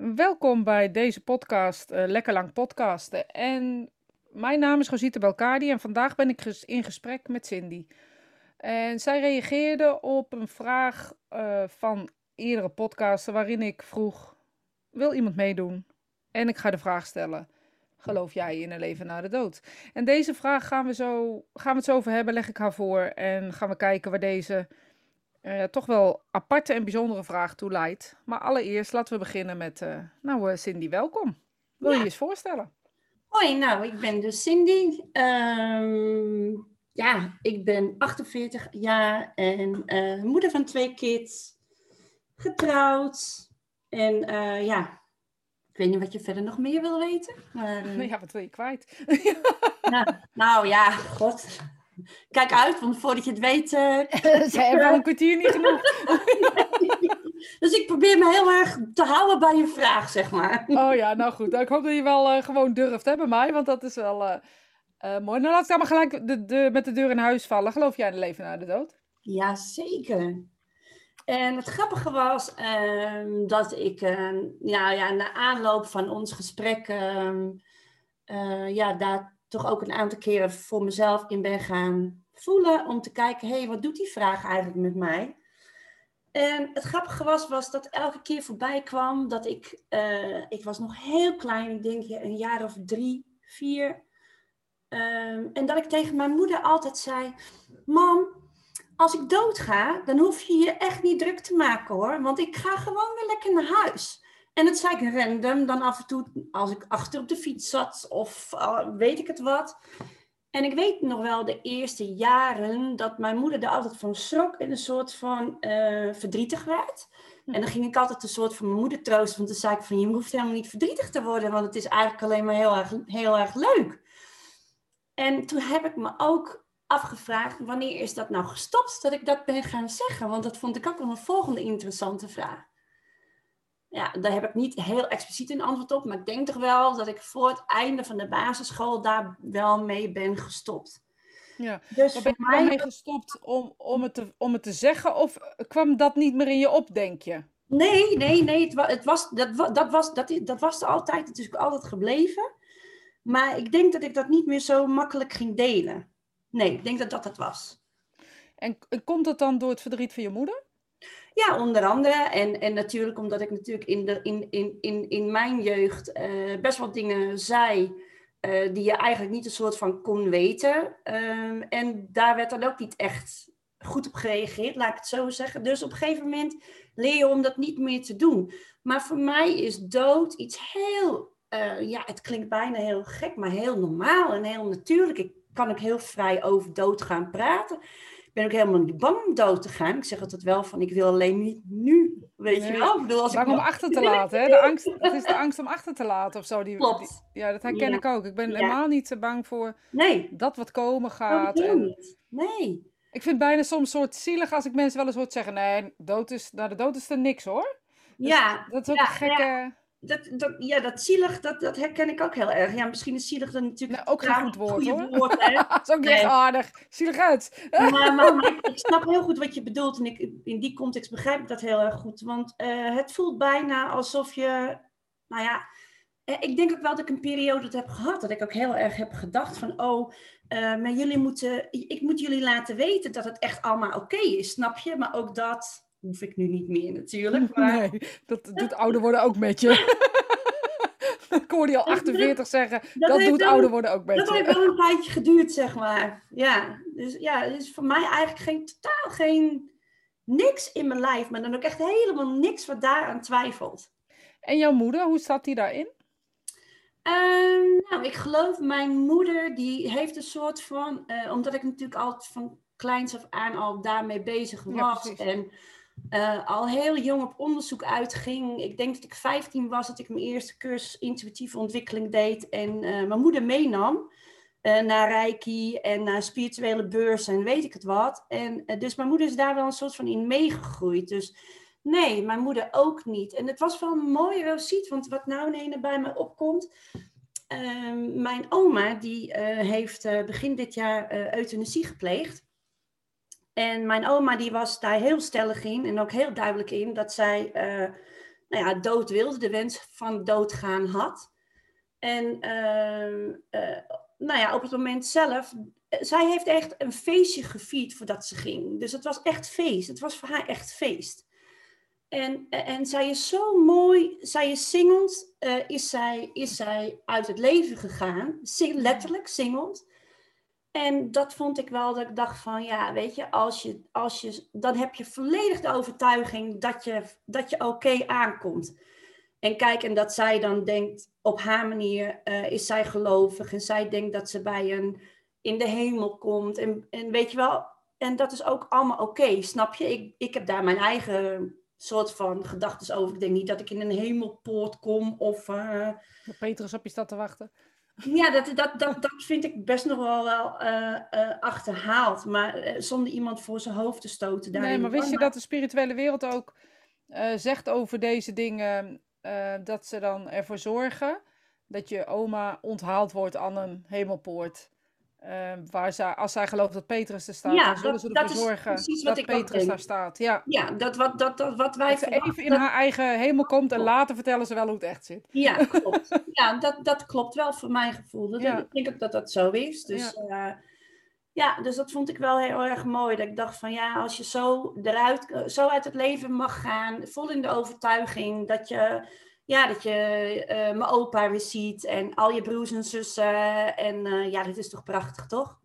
Welkom bij deze podcast, uh, Lekker Lang Podcasten. En mijn naam is Rosita Belkadi en vandaag ben ik in gesprek met Cindy. En zij reageerde op een vraag uh, van eerdere podcasten waarin ik vroeg, wil iemand meedoen? En ik ga de vraag stellen, geloof jij in een leven na de dood? En deze vraag gaan we, zo, gaan we het zo over hebben, leg ik haar voor. En gaan we kijken waar deze uh, toch wel aparte en bijzondere vraag toe leidt. Maar allereerst laten we beginnen met, uh, nou Cindy, welkom. Wil je je eens voorstellen? Hoi, nou, ik ben dus Cindy. Um, ja, ik ben 48 jaar en uh, moeder van twee kids. Getrouwd. En ja, ik weet niet wat je verder nog meer wil weten. Maar, ja, wat wil je kwijt? nou, nou ja, god. Kijk uit, want voordat je het weet... Uh, Ze hebben een kwartier niet genoeg. dus ik probeer me heel erg te houden bij je vraag, zeg maar. Oh ja, nou goed. Nou, ik hoop dat je wel uh, gewoon durft hè, bij mij, want dat is wel uh, mooi. Nou, laat ik dan maar gelijk de, de, met de deur in huis vallen. Geloof jij in het leven na de dood? Jazeker. En het grappige was ehm, dat ik, nou ja, na aanloop van ons gesprek, ehm, ja, daar toch ook een aantal keren voor mezelf in ben gaan voelen. Om te kijken, hé, hey, wat doet die vraag eigenlijk met mij? En het grappige was, was dat elke keer voorbij kwam dat ik, uh, ik was nog heel klein, ik denk een jaar of drie, vier. Um, en dat ik tegen mijn moeder altijd zei, mam, als ik doodga, dan hoef je je echt niet druk te maken hoor, want ik ga gewoon weer lekker naar huis. En het zei ik random, dan af en toe als ik achter op de fiets zat of uh, weet ik het wat. En ik weet nog wel de eerste jaren dat mijn moeder er altijd van schrok en een soort van uh, verdrietig werd. Hm. En dan ging ik altijd een soort van mijn moeder troosten, want dan zei ik van je hoeft helemaal niet verdrietig te worden, want het is eigenlijk alleen maar heel erg, heel erg leuk. En toen heb ik me ook afgevraagd, wanneer is dat nou gestopt dat ik dat ben gaan zeggen? Want dat vond ik ook wel een volgende interessante vraag ja, daar heb ik niet heel expliciet een antwoord op, maar ik denk toch wel dat ik voor het einde van de basisschool daar wel mee ben gestopt. Ja, dus ben je mij... mee gestopt om, om, het te, om het te zeggen of kwam dat niet meer in je op, denk je? Nee, nee, nee, het, het was, dat, dat, was, dat, dat was er altijd, het is altijd gebleven. Maar ik denk dat ik dat niet meer zo makkelijk ging delen. Nee, ik denk dat dat het was. En komt dat dan door het verdriet van je moeder? Ja, onder andere. En, en natuurlijk omdat ik natuurlijk in, de, in, in, in, in mijn jeugd uh, best wel dingen zei uh, die je eigenlijk niet een soort van kon weten. Um, en daar werd dan ook niet echt goed op gereageerd, laat ik het zo zeggen. Dus op een gegeven moment leer je om dat niet meer te doen. Maar voor mij is dood iets heel, uh, ja, het klinkt bijna heel gek, maar heel normaal en heel natuurlijk. Ik kan ook heel vrij over dood gaan praten. Ik ben ook helemaal niet bang om dood te gaan. Ik zeg altijd wel van, ik wil alleen niet nu, weet je wel. Ik bedoel, als Bang ik om achter te laten, hè? De angst, het is de angst om achter te laten of zo. Die, Klopt. ja, dat herken ik ook. Ik ben helemaal niet bang voor nee. dat wat komen gaat. Dat en... Nee. Ik vind het bijna soms soort zielig als ik mensen wel eens hoor zeggen, nee, dood is, nou, de dood is er niks hoor. Dus ja. Dat is ook een gekke dat, dat, ja, dat zielig, dat, dat herken ik ook heel erg. Ja, misschien is zielig dan natuurlijk... Nou, ook geen goed woord, hoor. Woord, dat is ook niet aardig. Zielig uit. maar, maar, maar, ik snap heel goed wat je bedoelt. En ik, in die context begrijp ik dat heel erg goed. Want uh, het voelt bijna alsof je... Nou ja, eh, ik denk ook wel dat ik een periode heb gehad. Dat ik ook heel erg heb gedacht van... Oh, uh, maar jullie moeten... Ik moet jullie laten weten dat het echt allemaal oké okay is. Snap je? Maar ook dat hoef ik nu niet meer natuurlijk. Maar... Nee, dat doet ouder worden ook met je. ik hoorde je al 48 zeggen, dat, doet ouder worden ook met dat je. Dat heeft wel een tijdje geduurd, zeg maar. Ja, dus ja, het is voor mij eigenlijk geen, totaal geen, niks in mijn lijf, maar dan ook echt helemaal niks wat daaraan twijfelt. En jouw moeder, hoe staat die daarin? Um, nou, ik geloof mijn moeder, die heeft een soort van, uh, omdat ik natuurlijk altijd van kleins af aan al daarmee bezig was. Ja, en uh, al heel jong op onderzoek uitging. Ik denk dat ik 15 was dat ik mijn eerste cursus intuïtieve ontwikkeling deed en uh, mijn moeder meenam uh, naar Reiki en naar spirituele beurzen en weet ik het wat. En dus mijn moeder is daar wel een soort van in meegegroeid. Dus nee, mijn moeder ook niet. En het was wel een mooie Rosiet, want wat nou ineens bij me opkomt. Ehm, mijn oma die heeft begin dit jaar euthanasie gepleegd. En mijn oma die was daar heel stellig in en ook heel duidelijk in dat zij uh, nou ja, dood wilde, de wens van doodgaan had. En ehm, eh, nou ja, op het moment zelf, zij heeft echt een feestje gevierd voordat ze ging. Dus het was echt feest. Het was voor haar echt feest. En, en zij is zo mooi, zij is zingend, uh, is, zij, is zij uit het leven gegaan. Letterlijk zingend. En dat vond ik wel dat ik dacht van, ja, weet je, als je, als je dan heb je volledig de overtuiging dat je, dat je oké aankomt. En kijk, en dat zij dan denkt, op haar manier uh, is zij gelovig en zij denkt dat ze bij een in de hemel komt. En, en weet je wel, en dat is ook allemaal oké, snap je? Ik, ik heb daar mijn eigen soort van gedachten over. Ik denk niet dat ik in een hemelpoort kom of... Uh... Petrus op je staat te wachten. Ja, dat, dat, dat, dat vind ik best nog wel, wel uh, uh, achterhaald. Maar zonder iemand voor zijn hoofd te stoten. Nee, maar wist je dat de spirituele wereld ook zegt over deze dingen... dat ze dan ervoor zorgen dat je oma onthaald wordt aan een hemelpoort... Uh, waar zij, als zij gelooft dat Petrus er staat, ja, dan zullen ze ervoor zorgen dat Petrus daar staat. Ja, ja dat, wat, dat, dat, wat wij... Dat even in haar eigen hemel komt en later vertellen ze wel hoe het echt zit. Ja, klopt. ja, dat, dat klopt wel voor mijn gevoel. Dat, ja. Ik denk ook dat dat zo is. Dus ja. Uh, ja, dus dat vond ik wel heel erg mooi. Dat ik dacht van ja, als je zo, eruit, zo uit het leven mag gaan, vol in de overtuiging dat je ja, dat je uh, mijn opa weer ziet en al je broers en zussen. En uh, ja, dit is toch prachtig, toch?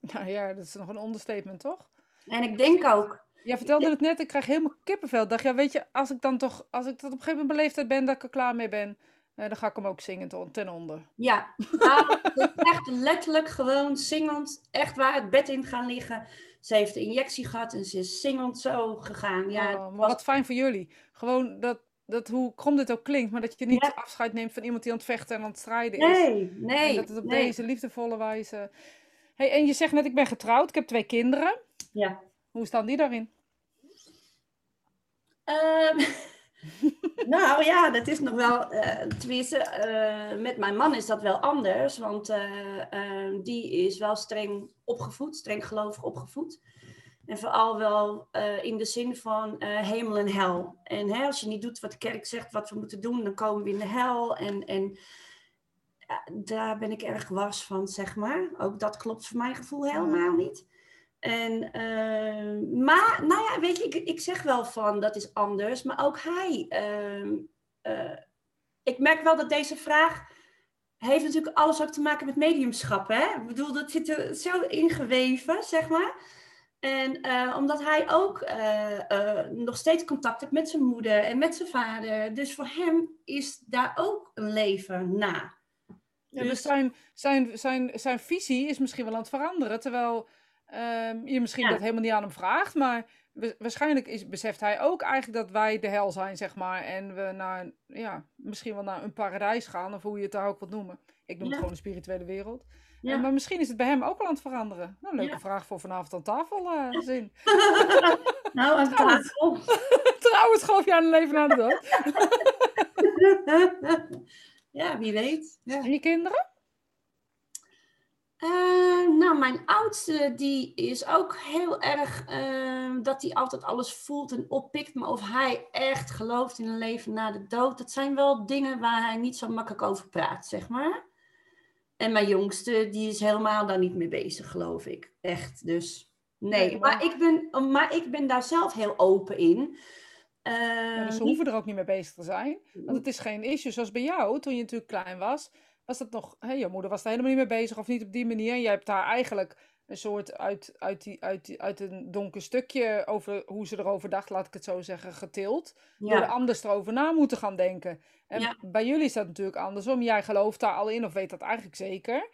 Nou ja, dat is nog een understatement, toch? En ik denk ook. Ja, vertelde het net, ik krijg helemaal kippenvel. Dacht, ja, weet je, als ik dan toch, als ik tot op een gegeven moment beleefdheid ben, dat ik er klaar mee ben, uh, dan ga ik hem ook zingen ten onder. Ja, nou, echt letterlijk gewoon zingend, echt waar het bed in gaan liggen. Ze heeft de injectie gehad en ze is zingend zo gegaan. Ja, oh, maar wat fijn voor jullie. Gewoon dat, dat hoe krom dit ook klinkt, maar dat je niet afscheid neemt van iemand die aan het vechten en aan het strijden is. Nee, nee. En dat het op deze liefdevolle wijze. Hey, en je zegt net, ik ben getrouwd, ik heb twee kinderen. Ja. Hoe staan die daarin? Um, nou ja, dat is nog wel, uh, tenminste, uh, met mijn man is dat wel anders, want uh, die is wel streng opgevoed, streng gelovig opgevoed. En vooral wel uh, in de zin van uh, hemel en hel. En hè, als je niet doet wat de kerk zegt wat we moeten doen, dan komen we in de hel. En, en daar ben ik erg was van, zeg maar. Ook dat klopt voor mijn gevoel helemaal niet. En, uh, maar, nou ja, weet je, ik, ik zeg wel van dat is anders. Maar ook hij. Ehm, ik merk wel dat deze vraag heeft natuurlijk alles ook te maken met mediumschap. Hè? Ik bedoel, dat zit er zo ingeweven, zeg maar. En uh, omdat hij ook uh, uh, nog steeds contact heeft met zijn moeder en met zijn vader. Dus voor hem is daar ook een leven na. Ja, dus, dus zijn, zijn, zijn, zijn visie is misschien wel aan het veranderen. Terwijl ehm, je misschien ja. dat helemaal niet aan hem vraagt. Maar waarschijnlijk is, beseft hij ook eigenlijk dat wij de hel zijn, zeg maar. En we naar, ja, misschien wel naar een paradijs gaan. Of hoe je het daar ook wilt noemen. Ik noem ja. het gewoon de spirituele wereld. Ja. Maar misschien is het bij hem ook wel aan het veranderen. Nou, leuke ja. vraag voor vanavond aan tafel, uh, zin. nou, aan tafel. Trouwens, geloof je aan een leven na de dood? ja, wie weet. Ja. En je kinderen? Uh, nou, mijn oudste die is ook heel erg uh, dat hij altijd alles voelt en oppikt. Maar of hij echt gelooft in een leven na de dood, dat zijn wel dingen waar hij niet zo makkelijk over praat, zeg maar. En mijn jongste, die is helemaal daar niet mee bezig, geloof ik. Echt, dus nee. maar... ik ben, maar ik ben daar zelf heel open in. Uh, ja, dus ze hoeven er ook niet mee bezig te zijn. Want het is geen issue. Zoals bij jou, toen je natuurlijk klein was, was dat nog... Hè, je moeder was daar helemaal niet mee bezig of niet op die manier. En jij hebt daar eigenlijk een soort uit, uit, die, uit, die, uit een donker stukje over hoe ze erover dacht, laat ik het zo zeggen, getild. Ja. Door er anders erover na moeten gaan denken. En ja. bij jullie is dat natuurlijk andersom. Jij gelooft daar al in of weet dat eigenlijk zeker.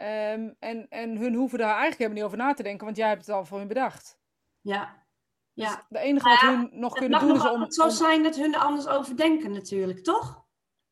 Um, en, en hun hoeven daar eigenlijk helemaal niet over na te denken, want jij hebt het al voor hun bedacht. Ja. Ja. Dus de enige wat hun nog kunnen doen is om... Het zou zijn dat hun er anders over denken natuurlijk, toch?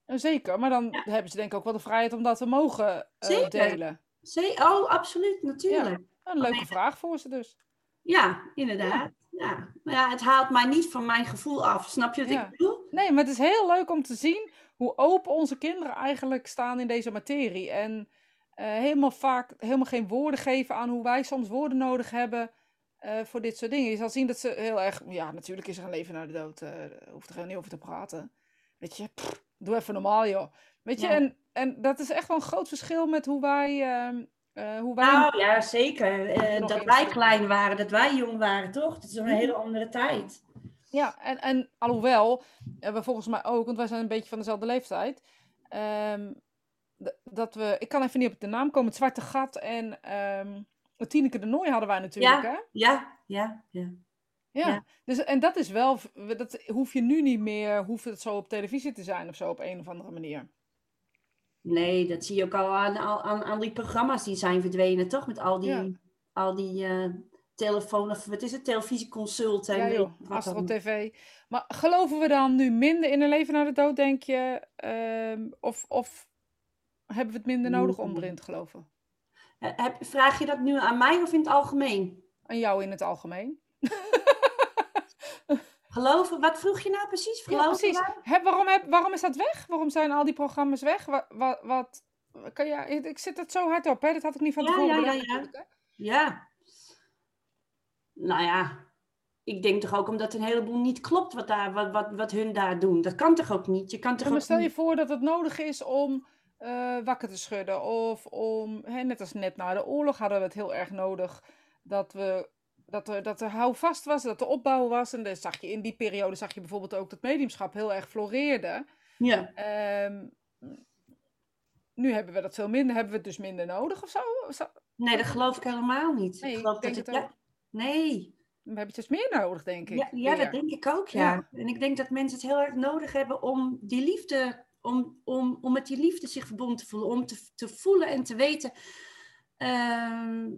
Zeker, maar dan hebben ze denk ik ook wel de vrijheid om dat te mogen uh, delen. Zee, oh, absoluut, natuurlijk. Ja, een leuke vraag voor ze dus. Ja, inderdaad. Ja. ja. Maar ja, het haalt mij niet van mijn gevoel af. Snap je wat ik bedoel? Nee, maar het is heel leuk om te zien hoe open onze kinderen eigenlijk staan in deze materie. En uh, helemaal vaak helemaal geen woorden geven aan hoe wij soms woorden nodig hebben uh, voor dit soort dingen. Je zal zien dat ze heel erg... Ja, natuurlijk is er een leven na de dood. Uh, hoeft er niet over te praten. weet je, pff, doe even normaal joh. Weet je, Ja. en, en dat is echt wel een groot verschil met hoe wij, ehm, eh, hoe wij Nou ja, zeker. Eh, dat wij klein waren, dat wij jong waren, toch? Dat is een Mhm. hele andere tijd. Ja, en, en alhoewel, eh, we volgens mij ook, want wij zijn een beetje van dezelfde leeftijd. ehm, dat we, ik kan even niet op de naam komen, het Zwarte Gat en het Tineke de Nooi hadden wij natuurlijk, hè? Ja, ja, ja. Ja. ja. Dus, en dat is wel, dat hoef je nu niet meer, hoeft het zo op televisie te zijn of zo op een of andere manier. Nee, dat zie je ook al aan, aan, aan die programma's die zijn verdwenen, toch? Met al die, Ja. al die eh, telefoon, of wat is het, televisieconsult Ja joh, Astro dan. TV. Maar geloven we dan nu minder in een leven na de dood, denk je? Ehm, of, of hebben we het minder nodig om erin te geloven? Eh, heb, vraag je dat nu aan mij of in het algemeen? Aan jou in het algemeen? Geloven, wat vroeg je nou precies? Ja, Geloven precies. wij? Heb, waarom, heb, waarom is dat weg? Waarom zijn al die programma's weg? Wat, wat, wat kan je, ik zit het zo hard op, hè? Dat had ik niet van Ja, tevoren ja, ja. Nou ja, ik denk toch ook omdat een heleboel niet klopt wat, daar, wat, wat, wat hun daar doen. Dat kan toch ook niet? Je kan toch maar stel je voor dat het nodig is om eh, wakker te schudden. Of om, hè, net als net na de oorlog hadden we het heel erg nodig dat we dat er, dat er houvast was, dat er opbouw was. En dan zag je, in die periode zag je bijvoorbeeld ook dat mediumschap heel erg floreerde. Ja. Ehm, nu hebben we dat veel minder, hebben we het dus minder nodig of zo? Nee, dat geloof ik helemaal niet. Nee, ik geloof dat het ja, ook. Nee, We hebben het dus meer nodig, denk ik. ja, ja dat denk ik ook, ja. Ja. En ik denk dat mensen het heel erg nodig hebben om die liefde, om, om, om met die liefde zich verbonden te voelen. Om te, te voelen en te weten. ehm,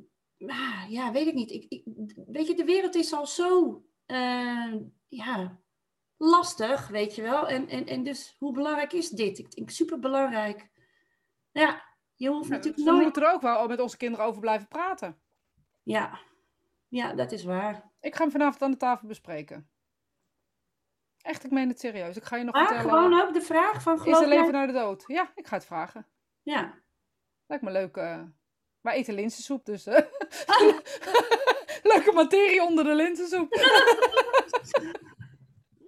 ja, weet ik niet. Ik, ik, weet je, de wereld is al zo eh, ja, lastig, weet je wel. En, en, en dus hoe belangrijk is dit? Ik denk super belangrijk. Ja, je hoeft natuurlijk dus we nooit. moeten er ook wel met onze kinderen over blijven praten. Ja. ja, dat is waar. Ik ga hem vanavond aan de tafel bespreken. Echt, ik meen het serieus. Ik ga je nog Maar vertellen. gewoon ook de vraag van Is er jij- leven naar de dood? Ja, ik ga het vragen. Ja. Lijkt me leuk. eh wij eten linzensoep, dus... Leuke materie onder de linzensoep.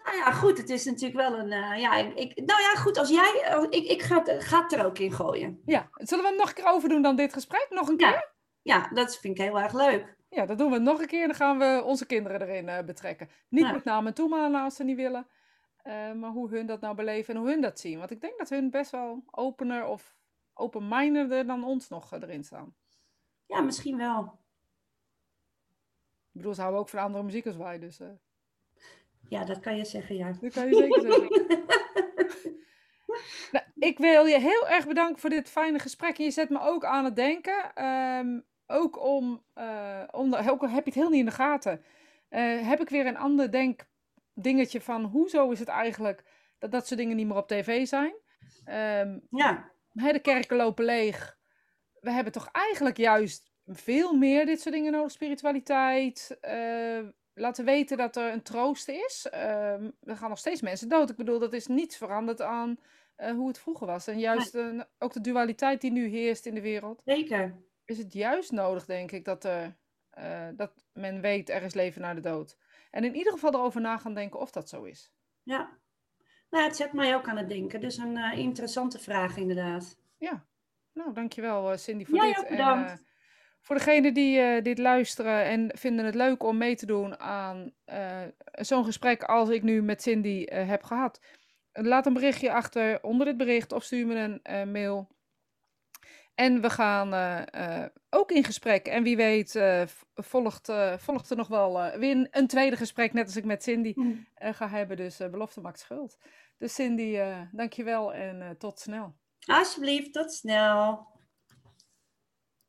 Nou ja, goed, het is natuurlijk wel een. eh, ja, ik, nou ja, goed, als jij. eh, ik, ik ga, het, ga het er ook in gooien. Ja, zullen we hem nog een keer overdoen dan dit gesprek? Nog een keer? Ja, dat vind ik heel erg leuk. Ja, dat doen we nog een keer. Dan gaan we onze kinderen erin eh, betrekken. Niet Ja. met naam en toenmaal als ze niet willen. eh, maar hoe hun dat nou beleven en hoe hun dat zien. Want ik denk dat hun best wel opener of open-mindeder dan ons nog erin staan. Ja, misschien wel. Ik bedoel, ze houden ook van andere muziek als wij. Dus eh, Ja, dat kan je zeggen, ja. dat kan je zeker zeggen. Nou, ik wil je heel erg bedanken voor dit fijne gesprek. En je zet me ook aan het denken. Ehm, ook om, eh, om de- ook al heb je het heel niet in de gaten, eh, heb ik weer een ander denkdingetje van hoezo is het eigenlijk dat dat soort dingen niet meer op tv zijn. Ehm, Ja, hè, de kerken lopen leeg. We hebben toch eigenlijk juist veel meer dit soort dingen nodig. Spiritualiteit. eh, laten weten dat er een troost is. Ehm, er gaan nog steeds mensen dood. Ik bedoel, dat is niets veranderd aan eh, hoe het vroeger was. En juist eh, ook de dualiteit die nu heerst in de wereld. zeker. Is het juist nodig, denk ik, dat, er, dat men weet er is leven na de dood. En in ieder geval erover na gaan denken of dat zo is. Ja. Nou, het zet mij ook aan het denken. Dus een interessante vraag, inderdaad. Ja, nou dankjewel eh, Cindy voor Jij dit. ook En, bedankt. eh, voor degenen die eh, dit luisteren en vinden het leuk om mee te doen aan zo'n gesprek als ik nu met Cindy heb gehad. Laat een berichtje achter onder dit bericht of stuur me een mail. En we gaan ook in gesprek. En wie weet volgt, volgt er nog wel weer een, tweede gesprek, net als ik met Cindy eh, ga hebben. Dus belofte maakt schuld. Dus Cindy, dankjewel en tot snel. Alsjeblieft, tot snel.